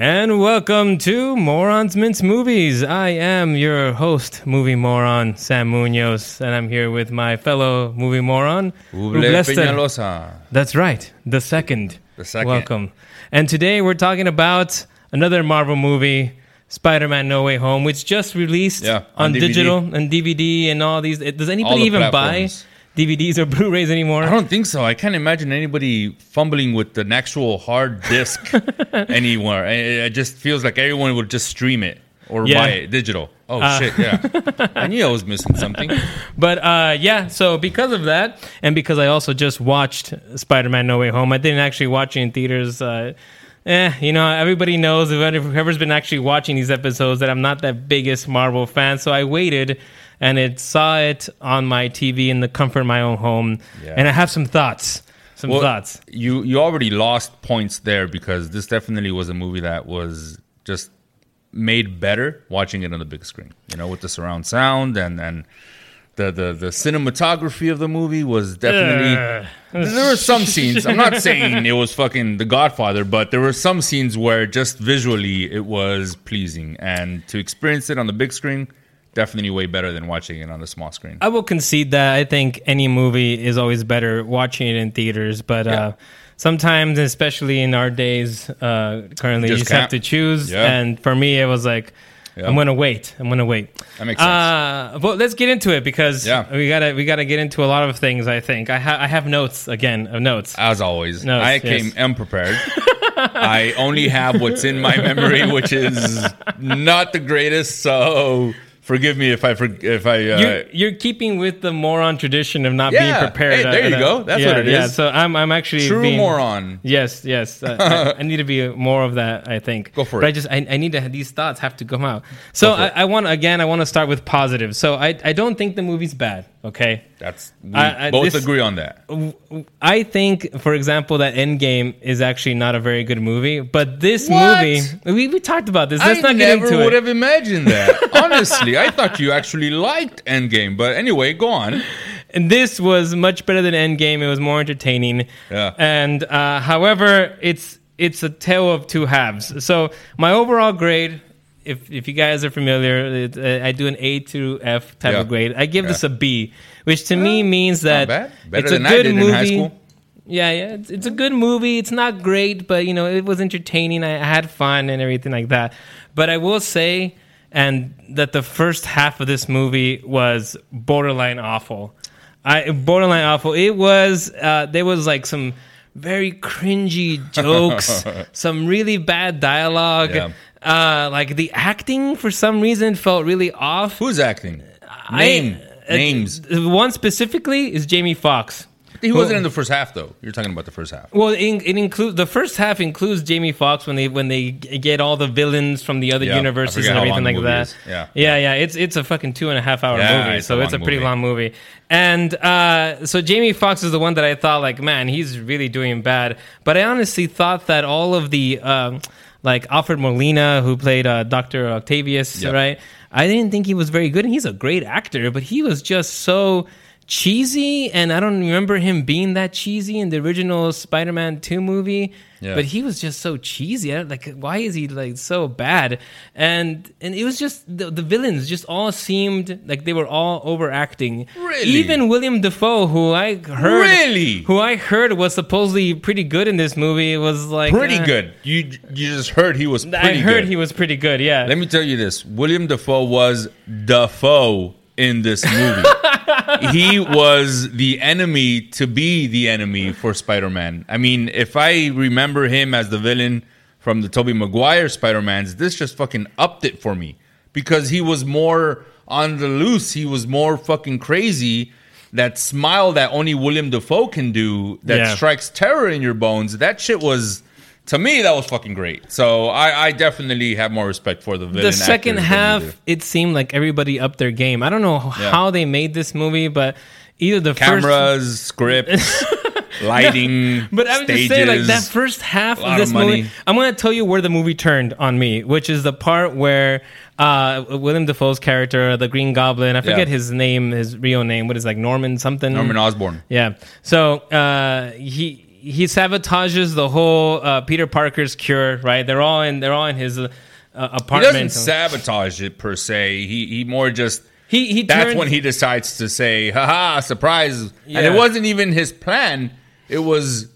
And welcome to Morons Mince Movies. I am your host, movie moron Sam Munoz, and I'm here with my fellow movie moron, Uble Ublester. Peñalosa. That's right, the second. The second. Welcome. And today we're talking about another Marvel movie, Spider-Man: No Way Home, which just released Yeah, on, on digital and DVD and all these. Does anybody even buy platforms. DVDs or Blu-rays anymore? I don't think so. I can't imagine anybody fumbling with an actual hard disk anywhere. It, just feels like everyone would just stream it or Yeah. Uh, buy it digital. Oh shit! Yeah, I knew I was missing something. But uh, yeah, so because of that, and because I also just watched Spider Man No Way Home, I didn't actually watch it in theaters. Uh, eh, you know, everybody knows, whoever's been actually watching these episodes, that I'm not that biggest Marvel fan. So I waited and it saw it on my TV in the comfort of my own home. Yeah. And I have some thoughts. Some Well, thoughts. You you already lost points there because this definitely was a movie that was just made better watching it on the big screen. You know, with the surround sound and and the the, the cinematography of the movie was definitely. Ugh. There were some scenes. I'm not saying it was fucking The Godfather, but there were some scenes where just visually it was pleasing, and to experience it on the big screen, definitely way better than watching it on the small screen. I will concede that I think any movie is always better watching it in theaters, but Yeah. uh, sometimes, especially in our days, uh, currently, you Just just have to choose. Yeah. And for me, it was like, Yeah. I'm gonna wait. I'm gonna wait. That makes sense. Uh, but let's get into it because Yeah. we gotta we gotta get into a lot of things. I think I have I have notes again of notes. As always, No, I yes. came unprepared. I only have what's in my memory, which is not the greatest. So forgive me if I for, if I. Uh, you're, you're keeping with the moron tradition of not Yeah. being prepared. Hey, there you go. That's yeah, what it is. yeah. So I'm I'm actually true being, moron. Yes, yes. Uh, I, I need to be more of that. I think. Go for but it. I just I, I need to have these thoughts have to come out. So I. I want again. I want to start with positive. So I I don't think the movie's bad. Okay. That's we I- I- both this- agree on that. I think, for example, that Endgame is actually not a very good movie. But this What? movie, we, we talked about this. Let's I not get into never into would have imagined that. Honestly, I thought you actually liked Endgame, but anyway, go on. And this was much better than Endgame. It was more entertaining. Yeah. And uh, however, it's it's a tale of two halves. So my overall grade, if if you guys are familiar, it, uh, I do an A to F type Yeah. of grade. I give Yeah. this a B, which to me means that bad. It's a good movie. in high school. Yeah, yeah, it's, it's a good movie. It's not great, but you know, it was entertaining. I, I had fun and everything like that. But I will say, and that the first half of this movie was borderline awful. I borderline awful. It was. Uh, there was like some very cringy jokes, some really bad dialogue. Yeah. Uh, like the acting for some reason felt really off. Who's acting? I- Name uh, names. One specifically is Jamie Foxx. He wasn't in the first half though. You're talking about the first half. Well, it, it includes the first half includes Jamie Foxx when they when they get all the villains from the other I universes and everything like that. Yeah. yeah, yeah. It's it's a fucking two and a half hour Yeah, movie, it's so it's a pretty movie. long movie. And uh, so Jamie Foxx is the one that I thought like, man, he's really doing bad. But I honestly thought that all of the um, like Alfred Molina, who played uh, Doctor Octavius, Yeah. right? I didn't think he was very good, and he's a great actor, but he was just so cheesy and i don't remember him being that cheesy in the original spider-man 2 movie Yeah. but he was just so cheesy I, like why is he like so bad and and it was just the, the villains just all seemed like they were all overacting Really? even william dafoe who i heard Really? who i heard was supposedly pretty good in this movie was like Pretty uh, good. You you just heard he was pretty i heard good. he was pretty good yeah Let me tell you this: William Dafoe was Dafoe in this movie. he was the enemy to be the enemy for Spider-Man. I mean, if I remember him as the villain from the Tobey Maguire Spider-Mans, this just fucking upped it for me because he was more on the loose. He was more fucking crazy. That smile that only William Dafoe can do that Yeah. strikes terror in your bones. That shit was to me that was fucking great. So I, I definitely have more respect for the villain. the second actors than you do. half, it seemed like everybody upped their game. I don't know Yeah. how they made this movie, but either the first cameras, scripts, lighting, But I would just say, like that first half of this of movie, I'm going to tell you where the movie turned on me, which is the part where uh, William Dafoe's character, the Green Goblin, I forget Yeah. his name, his real name. What is it, like Norman something? Norman Osborn. Yeah. So uh, he he sabotages the whole uh, Peter Parker's cure. Right? They're all in. They're all in his uh, He apartment. doesn't sabotage it per se. He he more just He he that's turns- when he decides to say, haha, surprise. And it wasn't even his plan. It was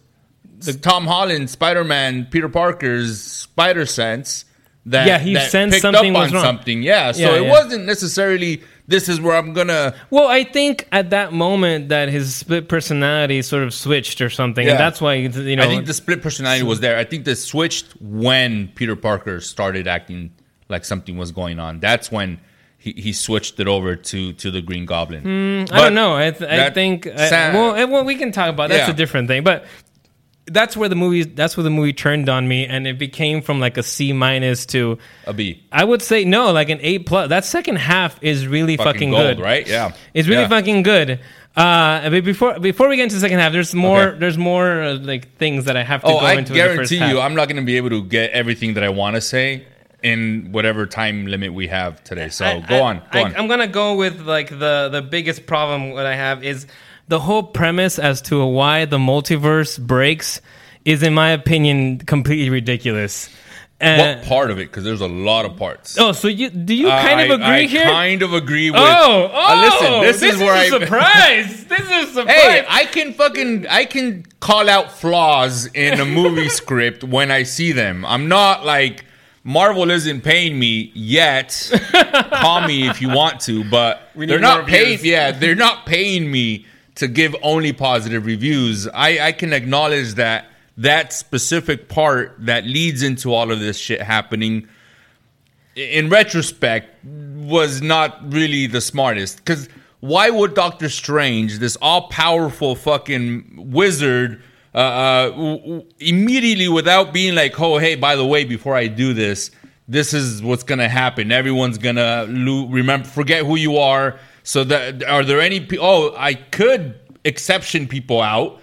the Tom Holland, Spider Man, Peter Parker's spider sense that, Yeah, he that sensed picked something up on something. Yeah. So Yeah, it yeah. wasn't necessarily this is where I'm gonna Well, I think at that moment that his split personality sort of switched or something, Yeah. and that's why you know. I think the split personality was there. I think this switched when Peter Parker started acting like something was going on. That's when he, he switched it over to to the Green Goblin. Hmm, I don't know. I, th- I think I, well, eh, well, we can talk about that's Yeah. a different thing, but that's where the movie that's where the movie turned on me, and it became from like a C minus to A B. I would say no, like an A plus. That second half is really fucking, Fucking gold, good, right? Yeah. It's really Yeah. fucking good. Uh, but before before we get into the second half, there's more Okay. there's more uh, like things that I have to Oh, go I into. first guarantee you, I'm not going to be able to get everything that I want to say in whatever time limit we have today. So I- go I- on, go I, on. I'm gonna go with like the the biggest problem what I have is the whole premise as to why the multiverse breaks is, in my opinion, completely ridiculous. Uh, what part of it? Because there's a lot of parts. oh, so you do you kind I- of agree I here? I kind of agree with. oh, oh, Uh, listen, this, is where a I. surprise. this is a surprise. Hey, I can fucking I can call out flaws in a movie script when I see them. I'm not like Marvel isn't paying me yet. Call me if you want to, but they're not more paying. Yeah, they're not paying me to give only positive reviews. I I can acknowledge that that specific part that leads into all of this shit happening in retrospect was not really the smartest. Because why would doctor strange this all-powerful fucking wizard uh, uh, w- w- immediately without being like oh hey by the way before i do this this is what's gonna happen. Everyone's gonna lo- remember forget who you are so that are there any oh i could exception people out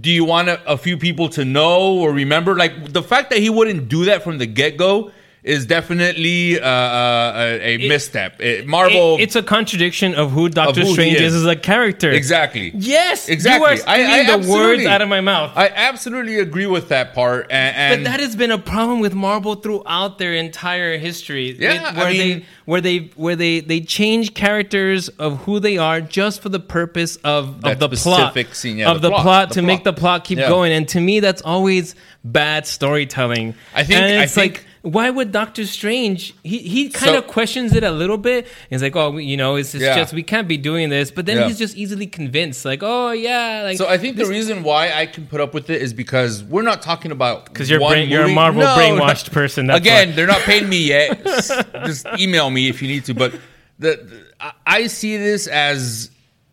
do you want a, a few people to know or remember? Like the fact that he wouldn't do that from the get go is definitely uh, uh, a, a It- misstep. It, Marvel, It- it's a contradiction of who Doctor who Strange is. is. as a character. exactly. Yes, Exactly. You are I- I the words out of my mouth. I absolutely agree with that part. And, and But that has been a problem with Marvel throughout their entire history. Yeah, It- I where mean- they where they where they they change characters of who they are just for the purpose of, of the plot scene, yeah, of the the, plot, plot, the to plot. make the plot keep Yeah. going. And to me, that's always bad storytelling. I think- and I think- like. Why would Doctor Strange? He he kind So- of questions it a little bit. He's like, "Oh, you know, it's, it's Yeah. just we can't be doing this." But then Yeah. he's just easily convinced, like, "Oh yeah." Like, So I think this- the reason why I can put up with it is because we're not talking about 'Cause you're one brain- you're a. Marvel No, brainwashed person, that's again, why. they're not paying me yet. just, just email me if you need to. But the, the I- I see this as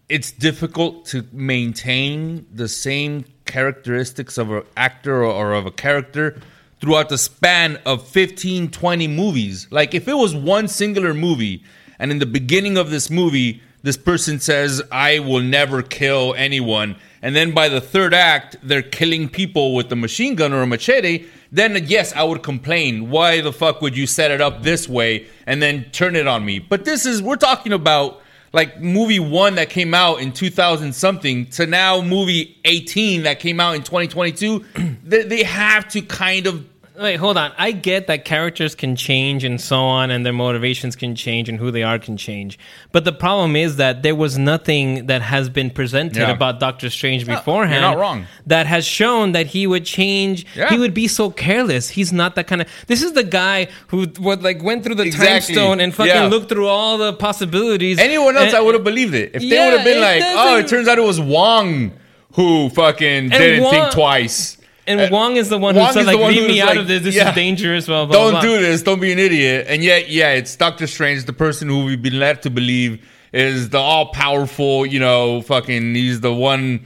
it's difficult to maintain the same characteristics of an actor or, or of a character throughout the span of 15 20 movies. Like if it was one singular movie and in the beginning of this movie this person says i will never kill anyone and then by the third act they're killing people with a machine gun or a machete then yes i would complain. Why the fuck would you set it up this way and then turn it on me? But this is we're talking about like movie one that came out in 2000 something to now movie 18 that came out in 2022 they, they have to kind of Wait, hold on. I get that characters can change and so on, and their motivations can change, and who they are can change. But the problem is that there was nothing that has been presented Yeah. about Doctor Strange beforehand. You're not wrong. That has shown that he would change. Yeah. He would be so careless. He's not that kind of. This is the guy who what like went through the time stone and fucking looked through all the possibilities. Anyone else, And- I would have believed it. If they would have been like, "Oh, it turns out it was Wong who fucking didn't Wong- think twice." And Uh, Wong is the one Wong who said like, "Leave me out like, of this. This yeah. is dangerous." Blah blah. don't blah. do this. Don't be an idiot. And yet, yeah, it's Doctor Strange, the person who we've been led to believe is the all powerful, you know, fucking, he's the one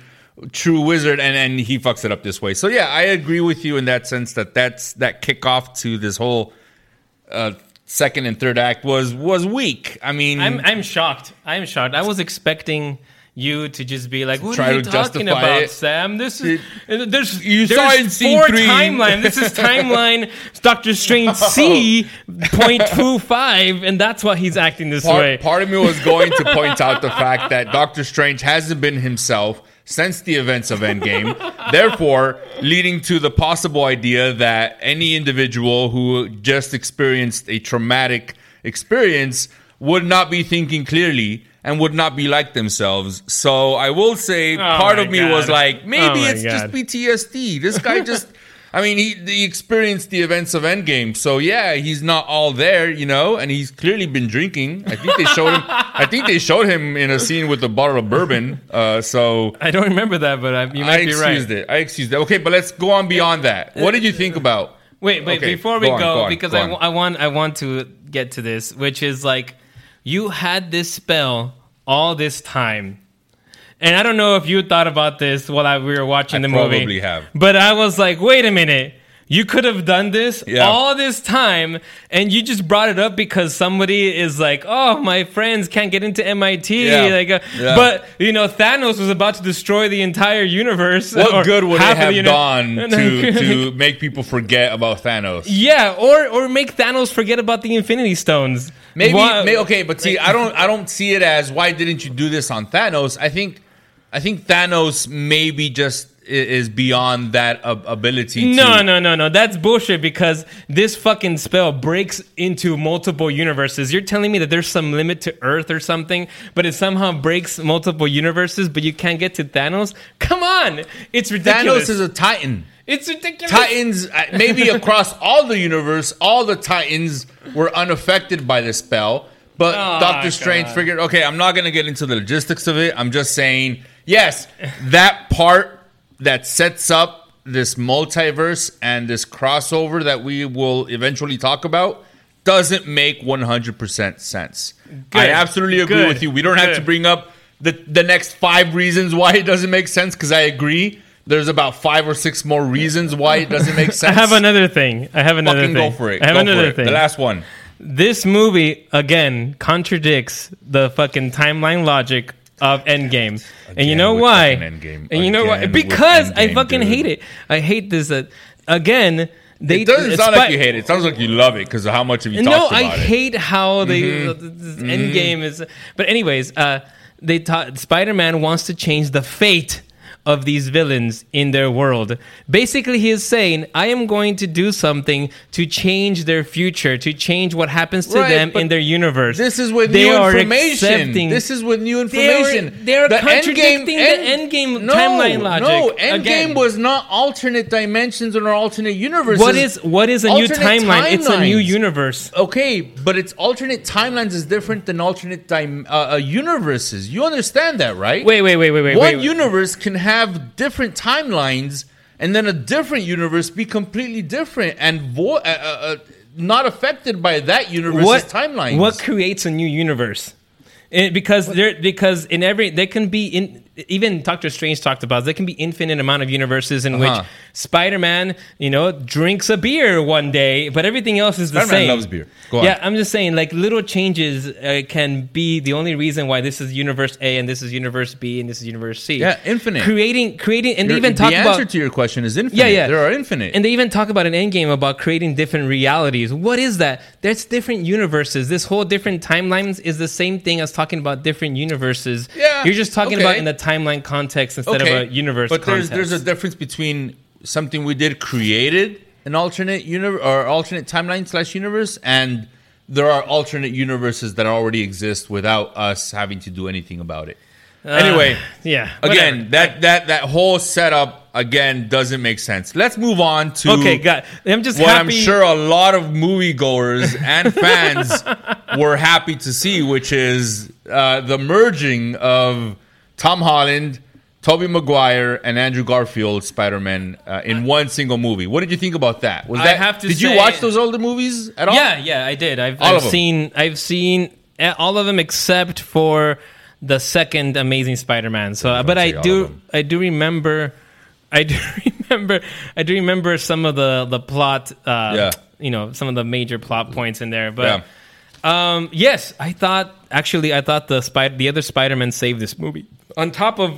true wizard, and, and he fucks it up this way. So, yeah, I agree with you in that sense that that's that kickoff to this whole uh, second and third act was was weak. I mean, I'm I'm shocked. I'm shocked. I was expecting you to just be like, "What are you talking about, it. Sam? This is there's You there's saw in four three." timeline. This is timeline Doctor Strange C point two five, and that's why he's acting this way. part, part of me was going to point out the fact that Doctor Strange hasn't been himself since the events of Endgame, therefore leading to the possible idea that any individual who just experienced a traumatic experience would not be thinking clearly and would not be like themselves. So I will say part my of me God. was like, maybe Oh it's just PTSD. This guy just I mean, he, he experienced the events of Endgame, so yeah, he's not all there, you know, and he's clearly been drinking. I think they showed him. I think they showed him in a scene with a bottle of bourbon. Uh, so I don't remember that, but I, you I might be right. I excused it. I excused it. Okay, but let's go on beyond that. What did you think about? Wait, wait. Okay, before we go go, on, go on, because go I, I want I want to get to this, which is like you had this spell all this time. And I don't know if you thought about this while I, we were watching I the movie. probably have. But I was like, wait a minute. You could have done this Yeah. all this time, and you just brought it up because somebody is like, "Oh, my friends can't get into MIT." Yeah. Like, uh, Yeah. but you know, Thanos was about to destroy the entire universe. What good would it have done to to make people forget about Thanos? yeah, or or make Thanos forget about the Infinity Stones. Maybe, Why- may, okay, but see, I don't, I don't see it as why didn't you do this on Thanos? I think, I think Thanos maybe just is beyond that ability. No, to, no, no, no. That's bullshit because this fucking spell breaks into multiple universes. You're telling me that there's some limit to Earth or something, but it somehow breaks multiple universes, but you can't get to Thanos? Come on! It's ridiculous. Thanos is a Titan. it's ridiculous. Titans, uh, maybe across all the universe, all the Titans were unaffected by the spell. But Oh, Doctor Strange God. figured, okay, I'm not going to get into the logistics of it. I'm just saying, yes, that part that sets up this multiverse and this crossover that we will eventually talk about doesn't make 100% sense. I absolutely agree Good. with you. We don't have to bring up the, the next five reasons why it doesn't make sense because I agree. There's about five or six more reasons why it doesn't make sense. I have another thing. I have another Fucking thing. go for it. I have Go another thing. The last one. this movie again contradicts the fucking timeline logic of Endgame, and you know why? And you know why? Again Because I fucking dude. hate it. I hate this. Uh, again, they It doesn't sound like you hate it. It sounds like you love it because of how much have you No, talked I about it. No, I hate how they Mm-hmm. this Endgame is. But anyways, uh, they taught Spider-Man wants to change the fate of these villains in their world. Basically, he is saying, "I am going to do something to change their future, to change what happens to Right, them in their universe." This is with They new are information. This is with new They are- information. they are The contradicting the End- Endgame no, timeline logic. No, Endgame Again. was not alternate dimensions or alternate universes. what is what is a new timeline? It's a new universe. Okay, but it's alternate timelines is different than alternate dim- uh, uh, universes. You understand that, right? Wait, wait, wait, wait, wait. One wait. universe can have different timelines, and then a different universe be completely different and vo- uh, uh, uh, not affected by that universe's what timelines. What creates a new universe? It- because there, because in every there can be in even Doctor Strange talked about there can be infinite amount of universes in Uh-huh. which Spider Man you know drinks a beer one day, but everything else is the Spider-Man same. loves beer. Go on. Yeah, I'm just saying like little changes uh, can be the only reason why this is Universe A and this is Universe B and this is Universe C. Yeah, infinite. Creating, creating, and they even talk the answer about to your question is infinite. yeah, yeah. There are infinite. And they even talk about an endgame about creating different realities. What is that? There's different universes. This whole different timelines is the same thing as talking about different universes. Yeah, You're just talking okay. about in the timeline context instead of a universe But there's there's a difference between something we did created an alternate universe or alternate timeline slash universe, and there are alternate universes that already exist without us having to do anything about it. Anyway, yeah. again, whatever. that that that whole setup again doesn't make sense. Let's move on to okay, got. I'm just what happy. I'm sure a lot of moviegoers and fans were happy to see, which is uh, the merging of Tom Holland, Tobey Maguire, and Andrew Garfield Spider-Man uh, in one single movie. What did you think about that? Was I that have to did you watch those older movies at all? Yeah, yeah, I did. I've, I've seen I've seen uh, all of them except for the second Amazing Spider-Man. So, I but I say all of do. I do remember I do remember I do remember some of the the plot. Uh, Yeah. You know some of the major plot points in there, but. Um, yes, I thought actually I thought the spider the other Spider-Man saved this movie. On top of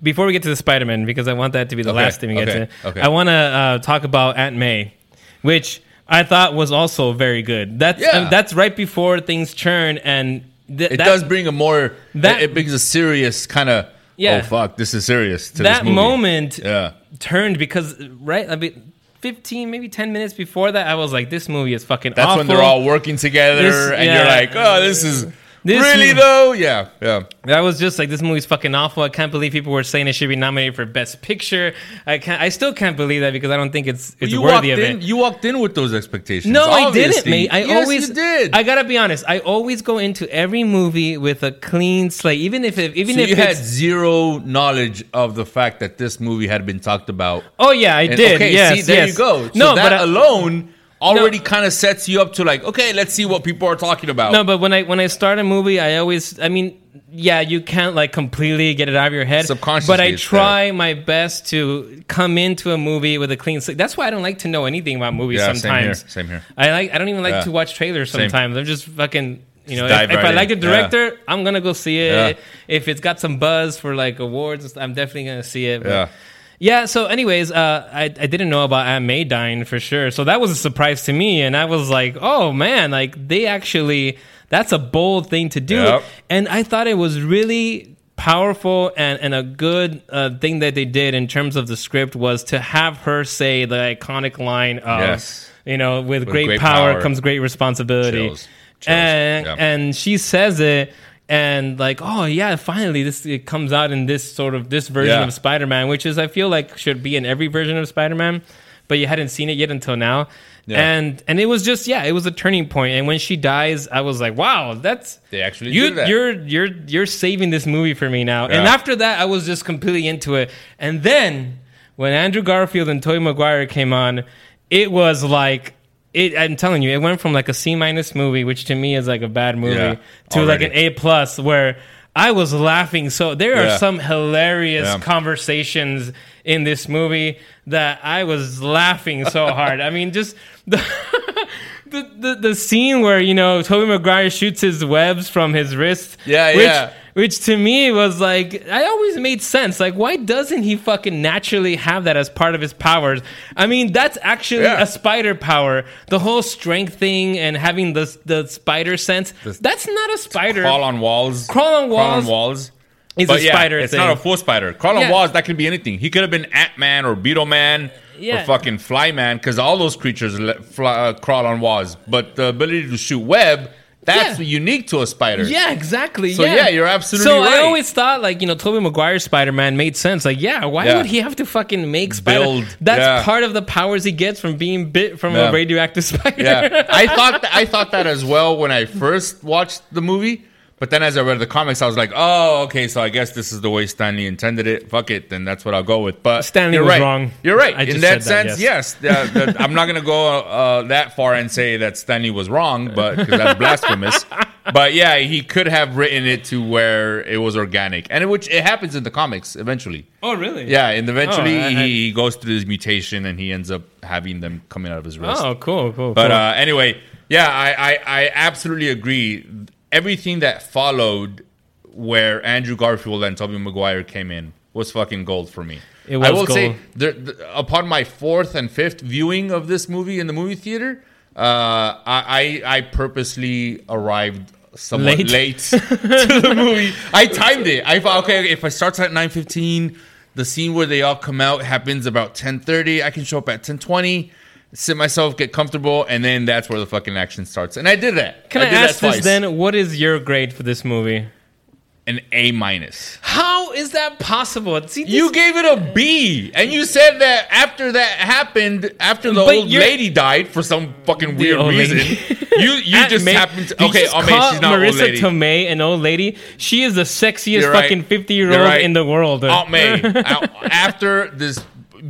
before we get to the Spider-Man because I want that to be the Okay, last thing we get to. okay. I want to uh, talk about Aunt May, which I thought was also very good. That's Yeah. um, that's right before things turn and th- It that, does bring a more that- it brings a serious kind of Yeah. oh fuck this is serious to that this movie. moment yeah turned because right I mean 15 maybe 10 minutes before that I was like this movie is fucking that's awful. when they're all working together This- and yeah. you're like oh this is This really movie- though yeah yeah I was just like, this movie's fucking awful. I can't believe people were saying it should be nominated for Best Picture. I can't. I still can't believe that because I don't think it's it's you worthy of in it. you walked in with those expectations no, I didn't, obviously. mate. I yes, always you did I gotta be honest. I always go into every movie with a clean slate, even if it, even so if you had zero knowledge of the fact that this movie had been talked about. oh yeah, I And, did. okay, yes, see, there yes. you go. So no, that but I, alone already kind of sets you up to like, okay, let's see what people are talking about. no, but when I when I start a movie, I always. I mean, yeah, you can't like completely get it out of your head. Subconsciously, but I try my best to come into a movie with a clean slate. That's why I don't like to know anything about movies Yeah, same here, sometimes. same here. I like. I don't even like Yeah. to watch trailers Same. sometimes. I'm just fucking. You know, if, if I like the director, I'm gonna go see it. Yeah. If it's got some buzz for like awards, I'm definitely gonna see it. But- Yeah. Yeah. So, anyways, uh, I I didn't know about Aunt May dying for sure. So that was a surprise to me, and I was like, oh man, like they actually that's a bold thing to do, Yep. and I thought it was really powerful and, and a good uh, thing that they did in terms of the script was to have her say the iconic line of Yes. you know with, great, great power, power comes great responsibility Chills. Chills. and Yeah. and she says it and like oh yeah finally this it comes out in this sort of this version Yeah. of spider-man which is i feel like should be in every version of spider-man but you hadn't seen it yet until now Yeah. and and it was just yeah it was a turning point and when she dies i was like wow that's They actually you, that. you're you're you're saving this movie for me now and after that i was just completely into it and then when andrew garfield and Tobey maguire came on it was like it, I'm telling you, it went from like a C minus movie, which to me is like a bad movie, Yeah, to like an A plus, where I was laughing. So there are Yeah. some hilarious Yeah. conversations in this movie that I was laughing so hard. I mean, just the. The, the, the scene where you know Tobey Maguire shoots his webs from his wrist, Yeah, which, yeah. which to me was like I always made sense. Like, why doesn't he fucking naturally have that as part of his powers? I mean, that's actually Yeah. a spider power. The whole strength thing and having the the spider sense. that's not a spider. Crawl on walls. Crawl on walls. Crawl on walls But a yeah, spider it's thing. not a full spider. Crawl on Yeah. walls, that could be anything. He could have been Ant Man or Beetle Man Yeah. or fucking Fly Man because all those creatures le- fly, uh, crawl on walls. But the ability to shoot web, that's Yeah. unique to a spider. Yeah, exactly. So, yeah, you're absolutely so right. I always thought like you know Tobey Maguire's Spider Man made sense. Like yeah, why Yeah. would he have to fucking make spider? Build, That's yeah. part of the powers he gets from being bit from Yeah. a radioactive spider. Yeah, I thought th- I thought that as well when I first watched the movie. But then as I read the comics, I was like, oh, okay, so I guess this is the way Stan Lee intended it. Fuck it, then that's what I'll go with. But Stan Lee you're was right. wrong. You're right. I In just that said that, sense, yes. the- the- I'm not going to go uh, that far and say that Stan Lee was wrong, but because that's blasphemous. But yeah, he could have written it to where it was organic, and it, which it happens in the comics eventually. Oh really? Yeah, and eventually Oh, I- I- he, he goes through this mutation, and he ends up having them coming out of his wrist. Oh cool, cool. But cool. uh, anyway, yeah, I, I, I absolutely agree. Everything that followed where Andrew Garfield and Tobey Maguire came in was fucking gold for me. It was I will gold. say, the, the, upon my fourth and fifth viewing of this movie in the movie theater, uh, I, I I purposely arrived somewhat Late? late, to the movie. I timed it. I thought, okay, if I start at nine fifteen, the scene where they all come out happens about ten thirty. I can show up at ten twenty. Sit myself, get comfortable, and then that's where the fucking action starts. And I did that. Can I, did ask this then? What is your grade for this movie? An A minus. How is that possible? See, You gave it a B, and you said that after that happened, after the old lady died for some fucking weird reason, you you just May- happened to okay. Oh man, she's not old Marissa lady. Tomei an old lady. She is the sexiest right. fucking fifty year old right. in the world. Aunt May. After this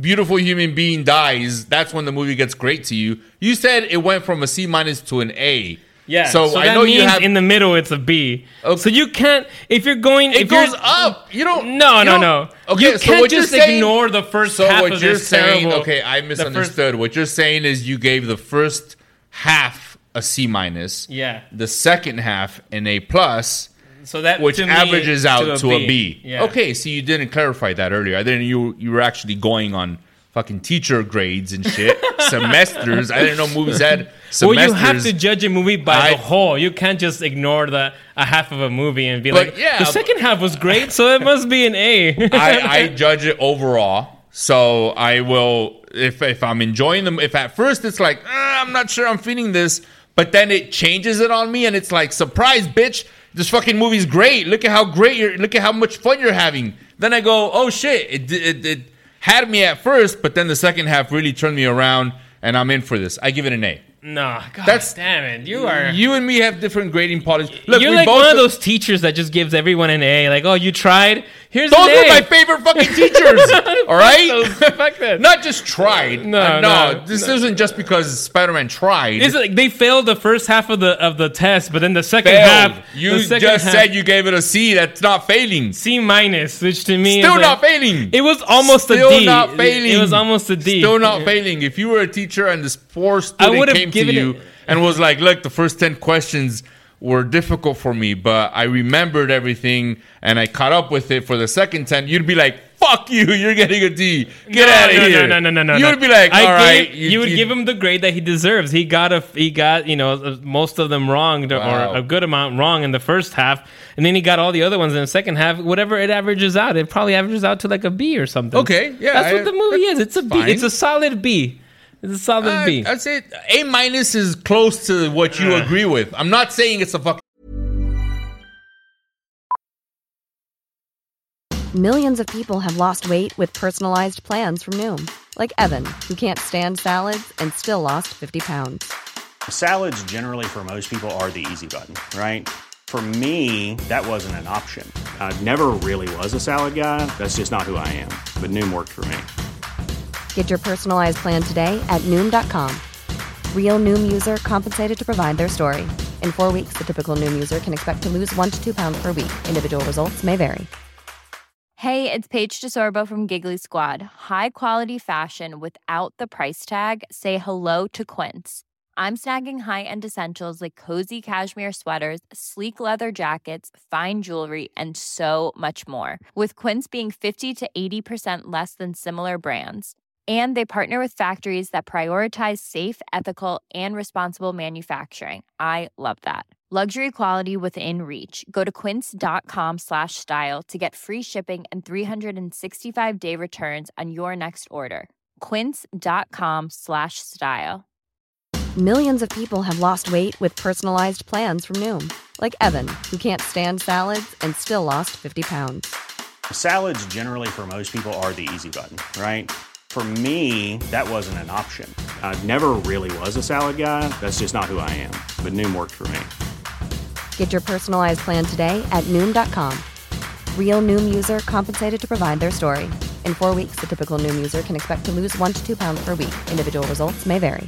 beautiful human being dies, that's when the movie gets great to you. You said it went from a C minus to an A. Yeah. So, I that know you have. in the middle it's a B. Okay. So you can't if you're going. it if goes up. You don't. No, you no, don't- no. Okay, you so can't what you're just saying- ignore the first So half what of you're this saying? terrible- Okay, I the first- misunderstood. what you're saying is you gave the first half a C minus. Yeah. The second half an A plus. So that which to me, averages out to a B. Yeah. Okay, so you didn't clarify that earlier. I didn't. You you were actually going on fucking teacher grades and shit, semesters. I didn't know movies had semesters. Well, you have to judge a movie by I- the whole. You can't just ignore the a half of a movie and be like, yeah, the second half was great, so it must be an A. I, I judge it overall. So I will if if I'm enjoying them. If at first it's like "Ah, I'm not sure I'm feeling this, but then it changes it on me and it's like surprise, bitch. This fucking movie's great. Look at how great you're. Look at how much fun you're having. Then I go, oh shit! It it, it had me at first, but then the second half really turned me around, and I'm in for this. I give it an A. no, God That's- damn it. You are. You and me have different grading policies. Look, you're like both one of those teachers that just gives everyone an A. Like, oh, you tried. Here's Those an are my favorite fucking teachers. all right, Those- fuck that. not just tried. No, Uh, no, This isn't just because Spider-Man tried. It's like they failed the first half of the of the test, but then the second failed. half, You second just half- said you gave it a C. That's not failing. C minus, which to me Still not like- failing. It was almost Still a D. not failing. It was almost a D. Still not failing. If you were a teacher and this poor student would've came to you it- and was like, "Look, the first ten questions were difficult for me, but I remembered everything and I caught up with it for the second ten," you'd be like, "Fuck you! You're getting a D. Get No, out of no, here!" No, no, no, no, no. You no. would be like, I "All gave- right." You, would give him the grade that he deserves. He got a, he got you know uh, most of them wrong Wow. or a good amount wrong in the first half, and then he got all the other ones in the second half. Whatever it averages out, it probably averages out to like a B or something. Okay, yeah, that's I- what the movie is. It's a B. fine. It's a solid B. It's a solid Uh, B. I'd say A minus is close to what you Uh. agree with. I'm not saying it's a fucking. Millions of people have lost weight with personalized plans from Noom, like Evan, who can't stand salads and still lost 50 pounds. Salads, generally, for most people, are the easy button, right? For me, that wasn't an option. I never really was a salad guy. That's just not who I am. But Noom worked for me. Get your personalized plan today at Noom.com. Real Noom user compensated to provide their story. In four weeks, the typical Noom user can expect to lose one to two pounds per week. Individual results may vary. Hey, it's Paige DeSorbo from Giggly Squad. High quality fashion without the price tag. Say hello to Quince. I'm snagging high-end essentials like cozy cashmere sweaters, sleek leather jackets, fine jewelry, and so much more. With Quince being 50 to 80% less than similar brands. And they partner with factories that prioritize safe, ethical, and responsible manufacturing. I love that. Luxury quality within reach. Go to quince.com slash style to get free shipping and 365 day returns on your next order. Quince.com slash style. Millions of people have lost weight with personalized plans from Noom, like Evan, who can't stand salads and still lost 50 pounds. Salads, generally, for most people, are the easy button, right? For me, that wasn't an option. I never really was a salad guy. That's just not who I am. But Noom worked for me. Get your personalized plan today at Noom.com. Real Noom user compensated to provide their story. In four weeks, the typical Noom user can expect to lose one to two pounds per week. Individual results may vary.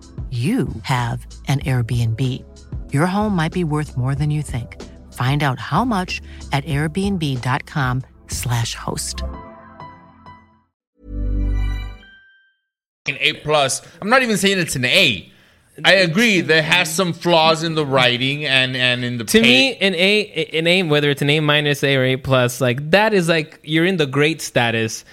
you have an Airbnb. Your home might be worth more than you think. Find out how much at airbnb.com/slash host. An A plus. I'm not even saying it's an A. I agree. There has some flaws in the writing and and in the to pa- me an a an a whether it's an a minus a or a plus like that is like you're in the great status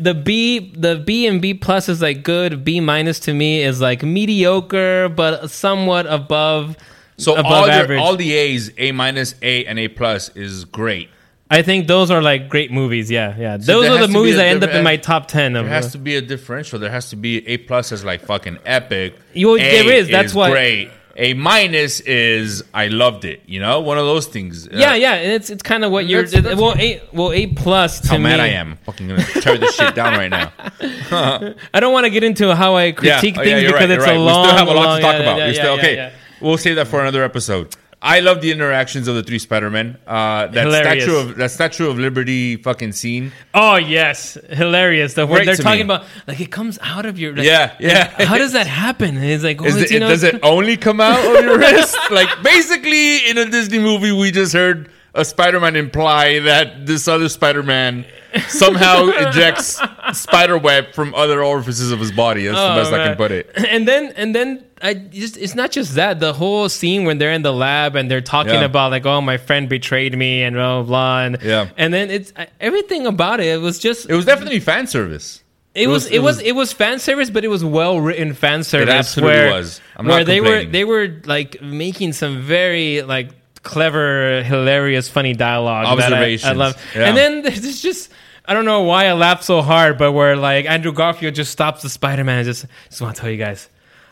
the b the b and b plus is like good b minus to me is like mediocre but somewhat above So above all, average all the A's, A minus, A, and A plus is great. i think those are like great movies yeah yeah So those are the has to be movies that end up in my top 10 of There has to be a differential. There has to be A plus is like fucking epic. You- A there is, that's why- great. A minus is I loved it. You know, one of those things. Uh, yeah yeah and it's it's kind of what you're That's- that's- well a well a plus to How mad I am! Fucking gonna tear this shit down right now. i don't want to get into how i Yeah, critique oh, yeah, things you're because right, it's you're a right. long We still have a lot long- to talk yeah, about. yeah, yeah, still yeah, okay. yeah. We'll save that for another episode. I love the interactions of the three Spider-Men. Uh, that Hilarious. statue of that Statue of Liberty fucking scene. Oh yes, hilarious. The word they're talking me. about, like it comes out of your. Like, Yeah, yeah. like, how does that happen? And it's like, oh, Is it, does it only come out of your wrist? Like basically, in a Disney movie, we just heard a Spider-Man imply that this other Spider-Man somehow ejects spider web from other orifices of his body. That's the best I can put it. And then, and then, I just, it's not just that. The whole scene when they're in the lab and they're talking Yeah. about like, oh, my friend betrayed me and blah blah blah. And, Yeah. and then it's everything about it. It was just. It was definitely fan service. It was, it was it was fan service, but it was well written fan service. absolutely where, was. I'm where they were they were like making some very like clever, hilarious, funny dialogue. that I- I, love. Yeah. And then there's just I don't know why I laughed so hard, but where like Andrew Garfield just stops the Spider Man and just just want to tell you guys,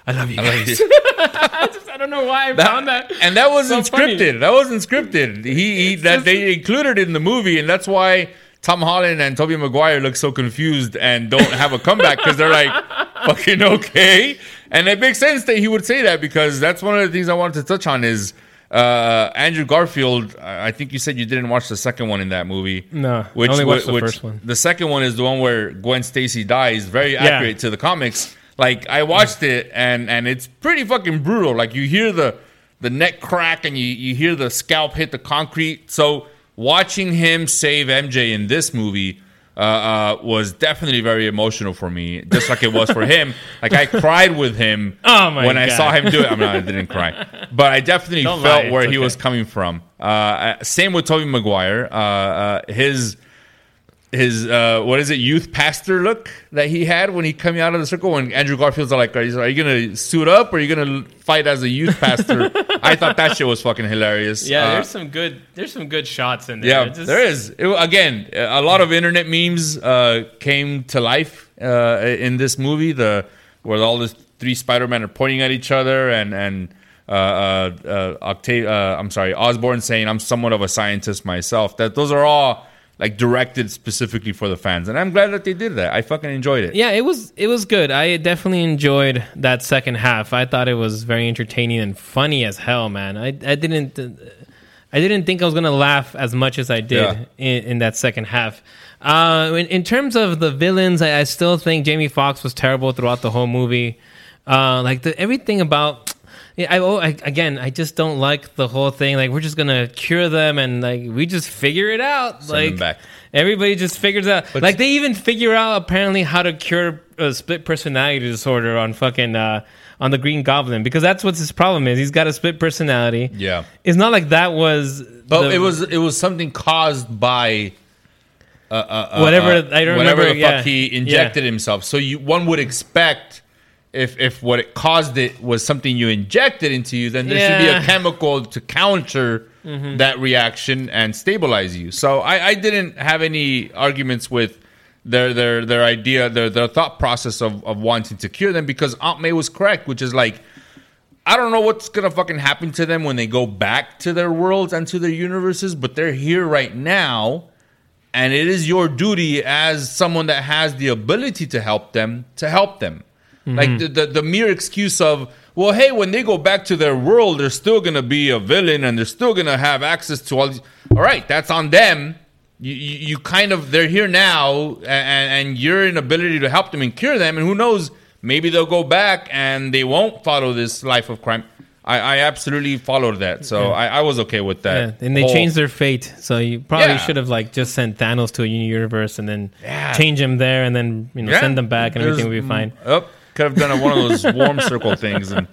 I love you guys. I, just, I don't know why I found that. and that wasn't so funny. scripted. That wasn't scripted. He, he that just- they included it in the movie, and that's why Tom Holland and Tobey Maguire look so confused and don't have a comeback because they're like, fucking okay. And it makes sense that he would say that because that's one of the things I wanted to touch on is uh, Andrew Garfield. I I think you said you didn't watch the second one in that movie. No, I only watched the first one. The second one is the one where Gwen Stacy dies. Very accurate to the comics. Like I watched it and and it's pretty fucking brutal. Like you hear the the neck crack and you you hear the scalp hit the concrete. So watching him save MJ in this movie uh, uh, was definitely very emotional for me, just like it was for him. Like I cried with him Oh my when I saw him do it. I'm not, I didn't cry, but I definitely Don't felt lie, where he was coming from. Uh, uh, same with Tobey Maguire. Uh, uh, his his uh, what is it youth pastor look that he had when he coming out of the circle when Andrew Garfield's like are you, are you gonna suit up or are you gonna fight as a youth pastor I thought that shit was fucking hilarious Yeah, Uh, there's some good there's some good shots in there. yeah just- there is It- again a lot of internet memes uh, came to life uh, in this movie the where all the three Spider-Men are pointing at each other and and uh, uh, uh, Octave, uh, I'm sorry, Osborn saying I'm somewhat of a scientist myself. That those are all like directed specifically for the fans, and I'm glad that they did that. I fucking enjoyed it. Yeah, it was it was good. I definitely enjoyed that second half. I thought it was very entertaining and funny as hell, man. I I didn't I didn't think I was gonna laugh as much as I did Yeah. in, in that second half. Uh, in, in terms of the villains, I, I still think Jamie Foxx was terrible throughout the whole movie. Uh, like the everything about. Yeah, I, oh, I again, I just don't like the whole thing. Like we're just gonna cure them, and like we just figure it out. Send them like back. everybody just figures out. like they even figure out apparently how to cure a split personality disorder on fucking uh, on the Green Goblin because that's what his problem is. He's got a split personality. Yeah. it's not like that was. But the- it was it was something caused by Uh, whatever. uh, I don't whatever remember. the yeah. he injected Yeah. himself. So you one would expect if if what it caused it was something you injected into you, then there should be Mm-hmm. a chemical to counter that reaction and stabilize you. So I, I didn't have any arguments with their their their idea, their their thought process of, of wanting to cure them because Aunt May was correct, which is like I don't know what's gonna fucking happen to them when they go back to their worlds and to their universes, but they're here right now, and it is your duty as someone that has the ability to help them to help them. Like mm-hmm. the, the the mere excuse of well, hey, when they go back to their world, they're still gonna be a villain and they're still gonna have access to all these. All right, that's on them. You, you, you kind of they're here now, and, and your inability to help them and cure them, and who knows, maybe they'll go back and they won't follow this life of crime. I, I absolutely followed that, so I, I was okay with Yeah, that. and they whole- changed their fate. So you probably Yeah. should have like just sent Thanos to a new universe and then Yeah. change him there, and then you know Yeah. send them back, and everything would be fine. Could have done one of those warm circle things and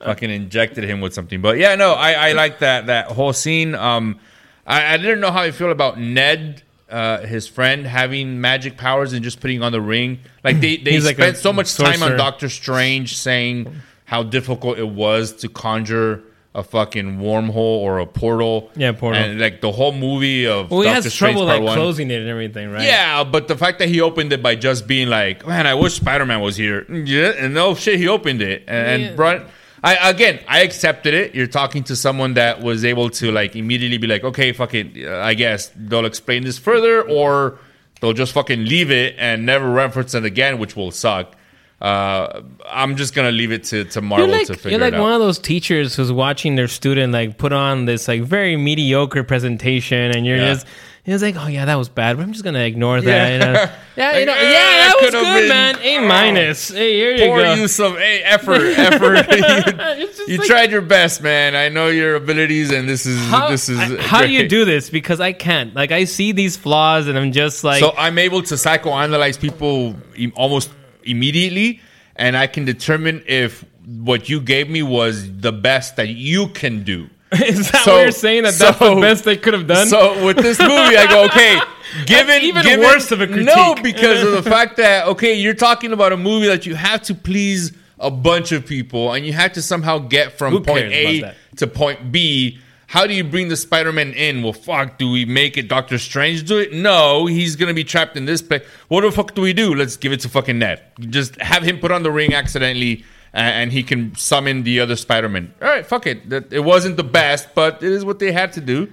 fucking injected him with something. But yeah, no, I, I like that that whole scene. Um, I, I didn't know how I feel about Ned, uh, his friend, having magic powers and just putting on the ring. Like they they He's like spent so much time on. Doctor Strange saying how difficult it was to conjure. A fucking wormhole or a portal, Yeah, portal. and like the whole movie of Well, he Doctor has Strange trouble Part like One. closing it and everything, right? Yeah, but the fact that he opened it by just being like, "Man, I wish Spider Man was here." Yeah, and no shit, he opened it and, Yeah. brought. I again, I accepted it. You're talking to someone that was able to like immediately be like, "Okay, fuck it." I guess they'll explain this further, or they'll just fucking leave it and never reference it again, which will suck. Uh, I'm just gonna leave it to to Marvel like, to figure out. you're like it out. one of those teachers who's watching their student like put on this like very mediocre presentation, and you're Yeah. just it's like, oh yeah, that was bad, but I'm just gonna ignore that. Yeah. you know? yeah, you know, Like, yeah, eh, that was good, been- man. A minus. Hey, here you go. use of hey, effort, effort. Just you like- tried your best, man. I know your abilities, and this is How, this is I- how do you do this? Because I can't. Like I see these flaws, and I'm just like, so I'm able to psychoanalyze people almost immediately, and I can determine if what you gave me was the best that you can do. is that so- what you're saying? That that's the best they could have done? So with this movie, I go, okay, given even given- worse of a critique. No, because of the fact that okay, you're talking about a movie that you have to please a bunch of people, and you have to somehow get from Who point A to point B. How do you bring the Spider-Man in? Well, fuck, do we make it Doctor Strange do it? No, he's gonna be trapped in this place. What the fuck do we do? Let's give it to fucking Ned. Just have him put on the ring accidentally, and he can summon the other Spider-Man. All right, fuck it. That it wasn't the best, but it is what they had to do.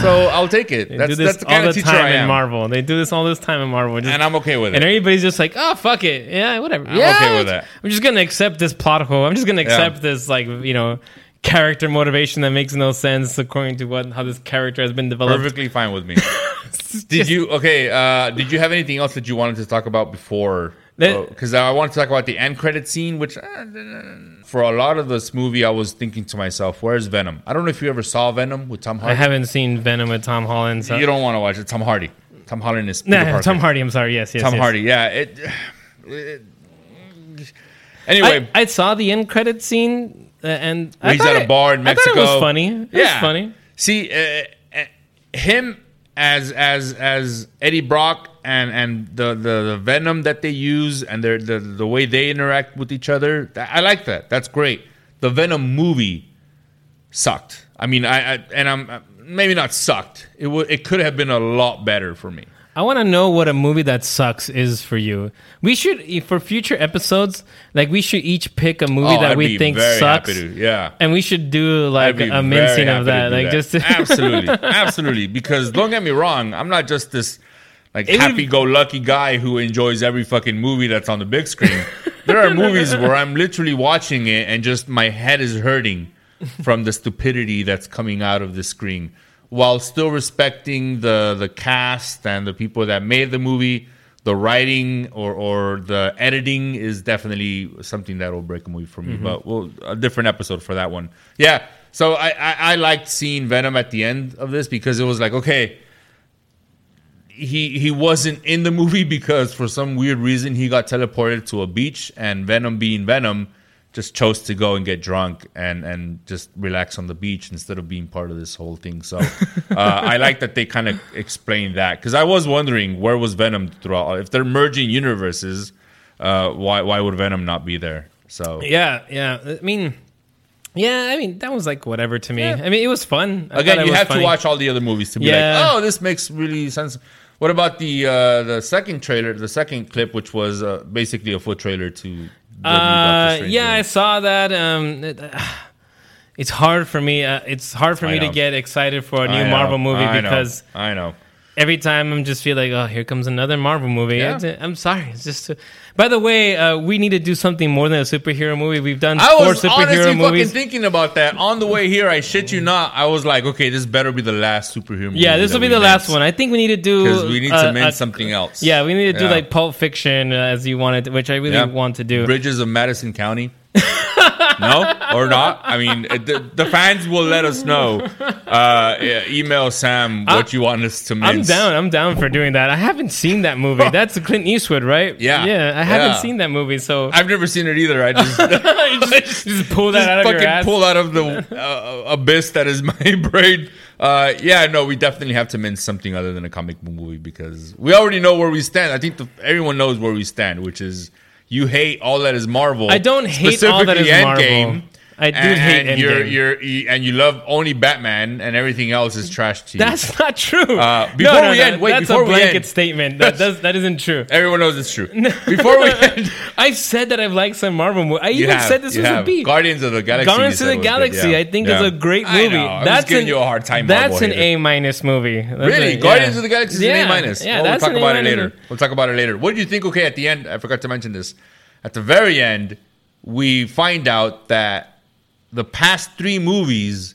So I'll take it. They That's do this that's the all kind the time in Marvel. They do this all this time in Marvel, Just- and I'm okay with it. and everybody's just like, oh fuck it, yeah, whatever. I'm yeah, okay with that. I'm just gonna accept this plot hole. I'm just gonna accept this like you know character motivation that makes no sense according to what how this character has been developed. Perfectly fine with me. did you okay? Uh, did you have anything else that you wanted to talk about before? Because I wanted to talk about the end credit scene, which uh, for a lot of this movie, I was thinking to myself, "Where's Venom?" I don't know if you ever saw Venom with Tom I haven't seen Venom with Tom Holland. So. You don't want to watch it. Tom Hardy. Tom Holland is Peter Nah, Parker. Tom Hardy. I'm sorry. Yes, yes. Tom yes. Hardy. Yeah. It, it- anyway, I, I saw the end credit scene and I he's at a it- bar in I thought it Mexico. was funny. It was funny. See, uh, uh, him as as as Eddie Brock and and the, the the venom that they use and their the the way they interact with each other. I like that. That's great. The Venom movie sucked. I mean, I, I and I'm uh, maybe not sucked. It would it could have been a lot better for me. I want to know what a movie that sucks is for you. We should, for future episodes, like we should each pick a movie Oh, that I'd we think sucks, to, yeah. and we should do like a mincing of that, like that. just to absolutely, absolutely. Because don't get me wrong, I'm not just this like It happy-go-lucky guy who enjoys every fucking movie that's on the big screen. there are movies where I'm literally watching it and just my head is hurting from the stupidity that's coming out of the screen, while still respecting the the cast and the people that made the movie. The writing or, or the editing is definitely something that will break a movie for me. Mm-hmm. But we'll a different episode for that one. Yeah. So I, I, I liked seeing Venom at the end of this because it was like, okay, he he wasn't in the movie because for some weird reason he got teleported to a beach and Venom being Venom just chose to go and get drunk and and just relax on the beach instead of being part of this whole thing. So uh, I like that they kind of explained that because I was wondering where was Venom throughout. If they're merging universes, uh, why why would Venom not be there? So yeah, yeah. I mean, yeah, I mean that was like whatever to me. I mean, it was fun. I Again, you have funny. to watch all the other movies to be Yeah. like, oh, this makes really sense. What about the uh, the second trailer, the second clip, which was uh, basically a full trailer to the new Doctor Uh, yeah, I saw that. Um, it- it's hard for me. Uh, it's hard for I me to get excited for a new know, Marvel movie I know, because I know. Every time I'm just feel like, oh, here comes another Marvel movie. Yeah. I'm sorry. It's just. Too... By the way, uh, we need to do something more than a superhero movie. We've done I four was superhero honestly movies. fucking thinking about that on the way here. I shit you not. I was like, okay, this better be the last superhero movie. yeah, this will be the last one. I think we need to do because we need to uh, something else. Yeah, we need to do Yeah. like Pulp Fiction uh, as you wanted, which I really Yeah. want to do. Bridges of Madison County. no, or not? I mean, the, the fans will let us know. Uh, yeah, email Sam what you want us to I'm down. I'm down for doing that. I haven't seen that movie. That's Clint Eastwood, right? Yeah. Yeah. I haven't Yeah. seen that movie, so I've never seen it either. I just, just, just pull that just out of fucking your ass. pull out of the uh, abyss that is my brain. Uh, yeah, no, we definitely have to mince something other than a comic book movie because we already know where we stand. I think the, everyone knows where we stand, which is you hate all that is Marvel. I don't hate all that is Marvel. I do and, hate and You're, you're, and you love only Batman, and everything else is trash to you. That's not true. Uh, before we end- wait, that's before a we blanket end. statement. That does that isn't true. Everyone knows it's true. Before we end, I've said that I've liked some Marvel movies. I even have, said this was have. a beat. Guardians of the Galaxy. Guardians of the good, Galaxy, yeah. I think, Yeah. is a great I movie. I That's giving an, you a hard time. That's an. A minus movie. Really? Guardians of the Galaxy is an A minus. Yeah, we'll talk about it later. We'll talk about it later. What do you think? Okay, at the end, I forgot to mention this. At the very end, we find out that the past three movies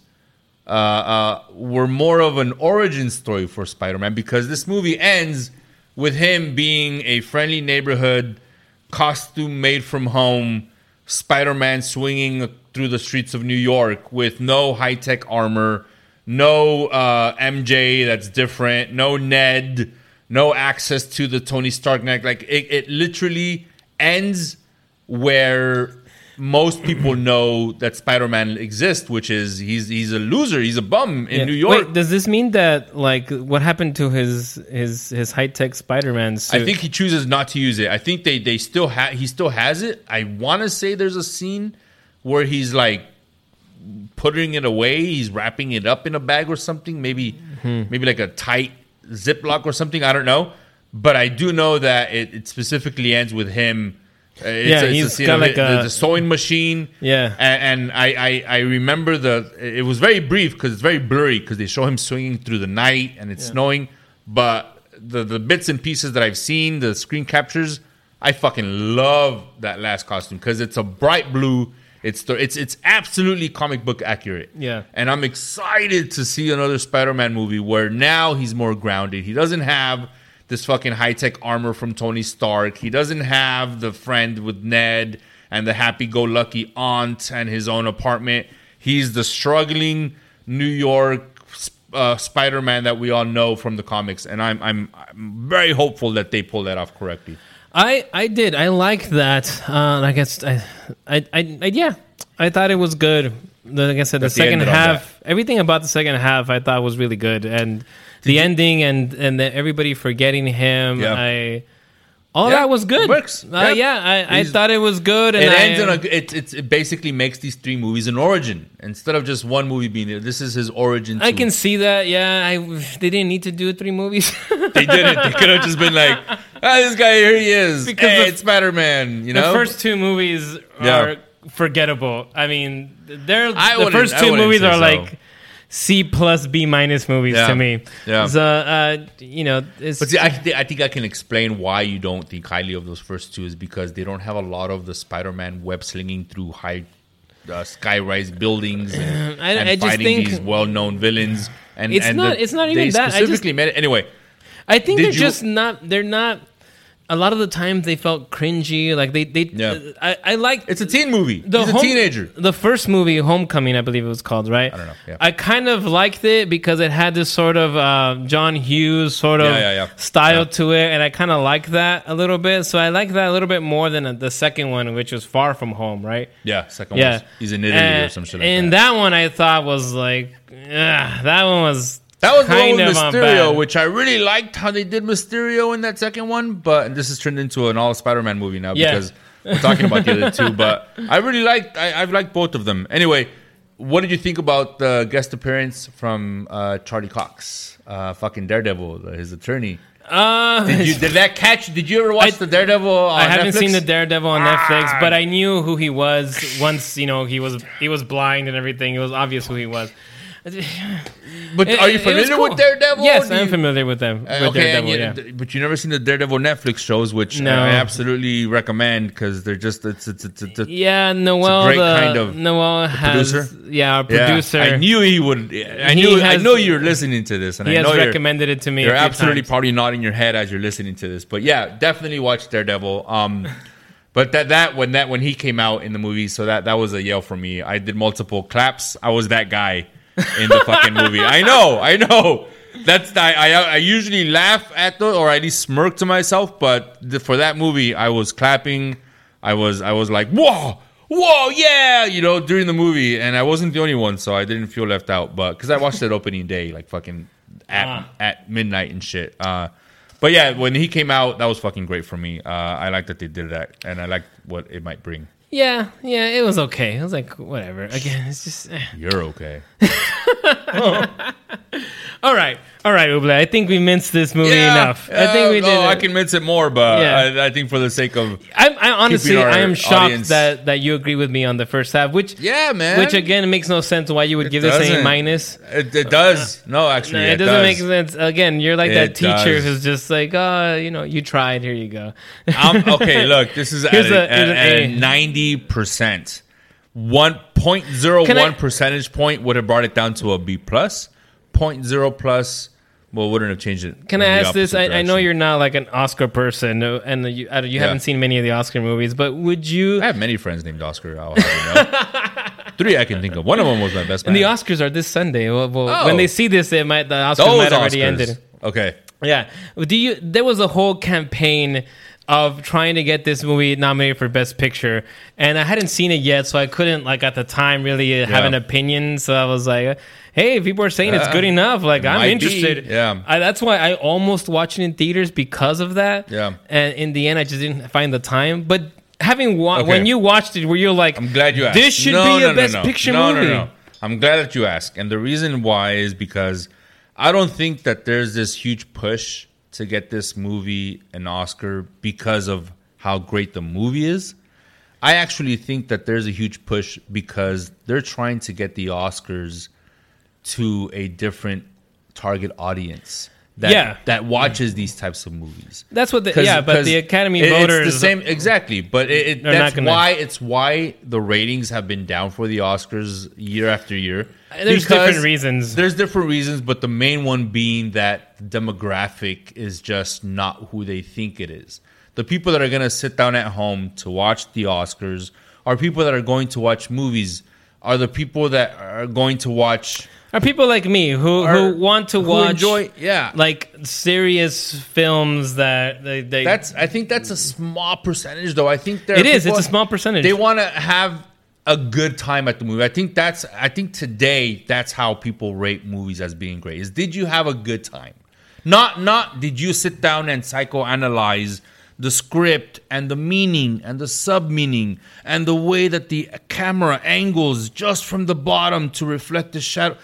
uh, uh, were more of an origin story for Spider-Man because this movie ends with him being a friendly neighborhood costume made from home Spider-Man swinging through the streets of New York with no high-tech armor, no uh, MJ that's different, no Ned, no access to the Tony Stark neck. Like it, it literally ends where most people know that Spider-Man exists, which is he's he's a loser, he's a bum in Yeah. New York. Wait, does this mean that like what happened to his his his high tech Spider Man suit? I think he chooses not to use it. I think they they still have he still has it. I want to say there's a scene where he's like putting it away. He's wrapping it up in a bag or something. Maybe Hmm. maybe like a tight Ziploc or something. I don't know. But I do know that it, it specifically ends with him. It's Yeah, it's he's got of like the, a- the sewing machine. Yeah. and, and I, I I remember the it was very brief because it's very blurry because they show him swinging through the night and it's snowing. But the the bits and pieces that I've seen, the screen captures, I fucking love that last costume because it's a bright blue. It's the, it's it's absolutely comic book accurate. Yeah. and I'm excited to see another Spider-Man movie where now he's more grounded. He doesn't have this fucking high-tech armor from Tony Stark. He doesn't have the friend with Ned and the happy-go-lucky aunt and his own apartment. He's the struggling New York uh, Spider-Man that we all know from the comics, and I'm I'm I'm very hopeful that they pull that off correctly. I I did. I like that. Uh, I guess I, I, I, I yeah. I thought it was good. Like I said, the second half, everything about the second half, I thought was really good, and the ending and and everybody forgetting him. Yeah. I all Yeah, that was good. it works. Uh, Yeah. yeah, I, I thought it was good. And it I, ends in a it, it it basically makes these three movies an origin instead of just one movie being there. This is his origin. I can see that. Yeah, I they didn't need to do three movies. they didn't. They could have just been like, ah, this guy here he is. Because Because the- it's Spider Man. You know, the first two movies Yeah. are forgettable. I mean, they're I the first two movies are so. like C plus B minus movies Yeah. to me. Yeah. So uh, you know, it's But see, I, thi- I think I can explain why you don't think highly of those first two is because they don't have a lot of the Spider-Man web slinging through high uh, sky-rise buildings and, I- and I just fighting think- these well-known villains. And It's and not- the- it's not they even that. I just- made it anyway. I think they're you- just not. They're not. A lot of the times they felt cringy. Like they, they. Yeah. I, I like. It's a teen movie. the He's a teenager. The first movie, Homecoming, I believe it was called, right? I don't know, yeah. I kind of liked it because it had this sort of uh, John Hughes sort of Yeah, yeah, yeah. style Yeah. to it, and I kind of like that a little bit. So I like that a little bit more than the second one, which was Far From Home, right? Yeah, second Yeah, one. He's in Italy or some shit like and that. that one I thought was like, ugh, that one was. That was kind of, uh, Mysterio, which I really liked how they did Mysterio in that second one. But this has turned into an all Spider-Man movie now Yeah. because we're talking about the other two. But I really liked I, I've liked both of them. Anyway, what did you think about the guest appearance from uh, Charlie Cox, uh, fucking Daredevil, his attorney? Uh, Did you did that catch? Did you ever watch I- the Daredevil? On I haven't Netflix? seen the Daredevil on Ah. Netflix, but I knew who he was once. You know, he was he was blind and everything. It was obvious who he was. But It- are you familiar cool. with Daredevil? Yes, I'm you- familiar with them. With Uh, okay, and Daredevil, you, yeah. but you never seen the Daredevil Netflix shows, which No. I absolutely recommend because they're just it's it's it's, it's, it's Yeah, Noel. great the, kind of Noel has, producer? Yeah, our Yeah, producer. I knew he would. I He knew. I know you're listening to this, and he I know you're, recommended it to me. you're absolutely times. probably nodding your head as you're listening to this. But yeah, definitely watch Daredevil. Um, But that that when that when he came out in the movie, so that that was a yell for me. I did multiple claps. I was that guy in the fucking movie. I know, I know. That's I, I I usually laugh at the or at least smirk to myself, but the, for that movie, I was clapping. I was I was like whoa whoa yeah you know during the movie, and I wasn't the only one, so I didn't feel left out. But because I watched it opening day, like fucking at Ah. at midnight and shit. Uh, but yeah, when he came out, that was fucking great for me. Uh, I like that they did that, and I like what it might bring. Yeah, yeah, it was okay. I was like whatever. Again, it's just eh. You're okay. all right, all right, Uble. I think we minced this movie enough. I think we uh, did. oh, I can mince it more, but Yeah. I, I think for the sake of I, I honestly, I am shocked audience- that that you agree with me on the first half, which yeah, man, which again makes no sense why you would give this a minus. it, it does. No, actually, No, it, it, doesn't does. make sense. Again, you're like that teacher does. who's just like, oh, you know, you tried. Here you go. I'm, okay, look, this is Here's a, a- here's an at, A. a ninety percent. One point zero one percentage point would have brought it down to a B plus. Point zero plus, well, wouldn't have changed it. Can I ask this? I, I know you're not like an Oscar person, uh, and you, I- you haven't seen many of the Oscar movies, but would you? I have many friends named Oscar. I'll have you know. Three I can think of. One of them was my best And man. the Oscars are this Sunday. Well, well, Oh. when they see this, it might the Oscars Those might already Oscars. ended. Okay. Yeah. Do you? There was a whole campaign of trying to get this movie nominated for Best Picture, and I hadn't seen it yet, so I couldn't like at the time really uh, have Yeah. an opinion. So I was like, "Hey, people are saying it's good enough. Like I'm might be. interested." Yeah. I, that's why I almost watched it in theaters because of that. Yeah. And in the end, I just didn't find the time. But having wa- Okay. when you watched it, were you like, I'm glad you asked. This should No, be no, a no, Best. Picture no, movie." No, no, I'm glad that you asked. And the reason why is because I don't think that there's this huge push to get this movie an Oscar because of how great the movie is. I actually think that there's a huge push because they're trying to get the Oscars to a different target audience that Yeah. that watches these types of movies. That's what the yeah, but the Academy it- voters It's the same exactly, but it, it, that's gonna- why it's why the ratings have been down for the Oscars year after year. There's different reasons. There's different reasons, but the main one being that the demographic is just not who they think it is. The people that are going to sit down at home to watch the Oscars are people that are going to watch movies. Are the people that are going to watch Are people like me who Are- who want to who watch enjoy- yeah. like serious films that they, they That's I think that's a small percentage though. I think there It are it's a small percentage. They want to have a good time at the movie. I think that's I think today that's how people rate movies as being great. Is did you have a good time? Not not did you sit down and psychoanalyze the script and the meaning and the sub meaning and the way that the camera angles just from the bottom to reflect the shadow.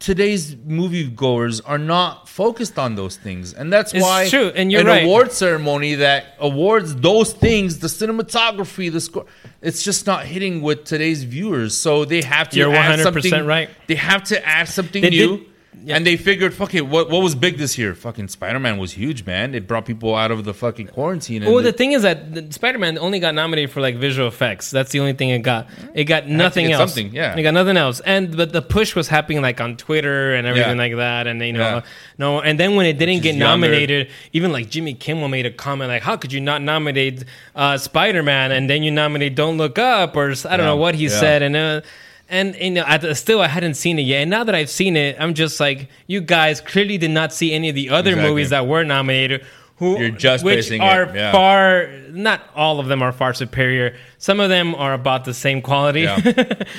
Today's moviegoers are not focused on those things, and that's It's why true, and you're an right. award ceremony that awards those things, the cinematography, the score, it's just not hitting with today's viewers. So they have to You're add 100% something. right. They have to add something They new. did- yeah. And they figured, fuck it, what what was big this year? Fucking Spider Man was huge, man. It brought people out of the fucking quarantine. Well, the it- thing is that Spider-Man only got nominated for like visual effects. That's the only thing it got. It got nothing else. something, yeah. it got nothing else. And but the push was happening like on Twitter and everything Yeah. like that. And you know, Yeah. no. And then when it didn't get younger. nominated, even like Jimmy Kimmel made a comment like, "How could you not nominate uh, Spider-Man and then you nominate Don't Look Up?" Or I don't know what he said. And uh, and you know, I, still I hadn't seen it yet. And now that I've seen it, I'm just like, you guys clearly did not see any of the other Exactly. movies that were nominated. Who You're just which basing it, are yeah. far not all of them are far superior some of them are about the same quality Yeah.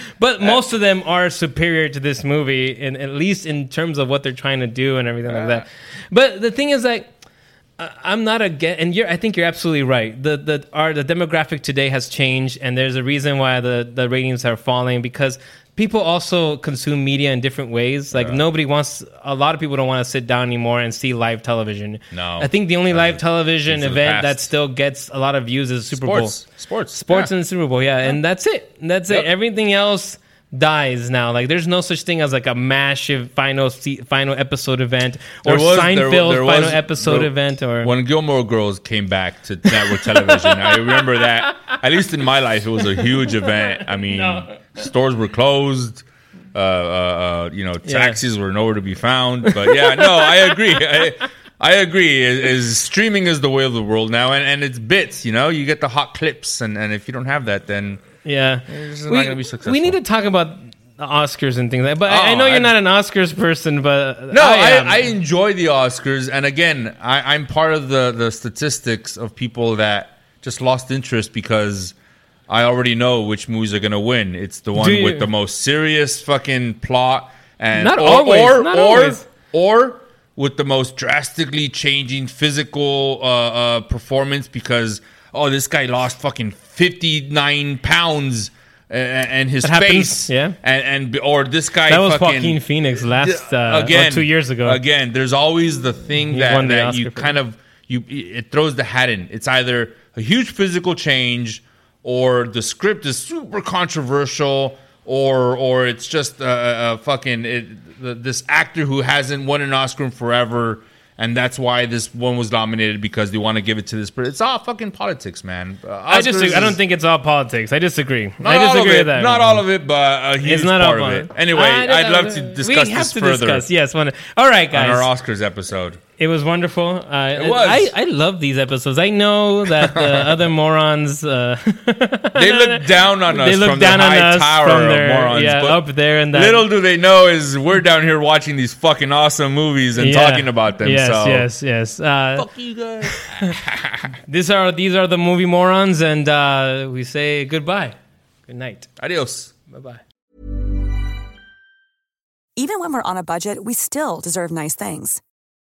but most of them are superior to this movie in at least in terms of what they're trying to do and everything like that but the thing is like I'm not against, and you're. I think you're absolutely right. The the our the demographic today has changed, and there's a reason why the the ratings are falling because people also consume media in different ways. Like nobody wants. A lot of people don't want to sit down anymore and see live television. No. I think the only live television event that still gets a lot of views is Super sports, Bowl. sports, Sports yeah. and the Super Bowl, yeah, and that's it. That's Yep. it. Everything else dies now. Like there's no such thing as like a massive final se- final episode event or There was- Seinfeld there final was- episode there- event or when Gilmore Girls came back to network television. I remember that. At least in my life, it was a huge event. I mean, stores were closed. Uh, uh, uh, you know, Yeah. taxis were nowhere to be found. But yeah, no, I agree. I, I agree. Is, is streaming is the way of the world now, and, and it's bits. You know, you get the hot clips, and, and if you don't have that, then Yeah, It's not we, gonna be successful. we need to talk about the Oscars and things like. that. But I, I Oh, know you're I- not an Oscars person, but no, I, am. I, enjoy the Oscars, and again, I, I'm part of the the statistics of people that just lost interest because I already know which movies are gonna win. It's the one Do you- with the most serious fucking plot, and Not or, always, or not or, always. or with the most drastically changing physical uh, uh, performance because oh, this guy lost fucking 59 pounds. uh, And his That happens, face, yeah. and, and or this guy that was fucking, Joaquin Phoenix last uh, again two years ago. Again, there's always the thing He that, that you kind of you it throws the hat in. It's either a huge physical change, or the script is super controversial, or or it's just a, a fucking it, the, this actor who hasn't won an Oscar in forever. And that's why this one was nominated because they want to give it to this person. It's all fucking politics, man. Uh, I just I don't think it's all politics. I disagree. not I disagree with that. Not all of it, but a huge It's not part all of it. Anyway, I'd love to discuss we have this to further discuss. Yes, one. All right, on guys. our Oscars episode. It was wonderful. Uh, It was. I, I love these episodes. I know that the other morons. Uh, They look down on us they look from down the on high us tower from of their morons. yeah up there and that little do they know is we're down here watching these fucking awesome movies and yeah. talking about them. Yes, so. yes, yes. Uh, Fuck you guys. these are these are the movie morons, and uh, we say goodbye, good night, Adios. bye bye. Even when we're on a budget, we still deserve nice things.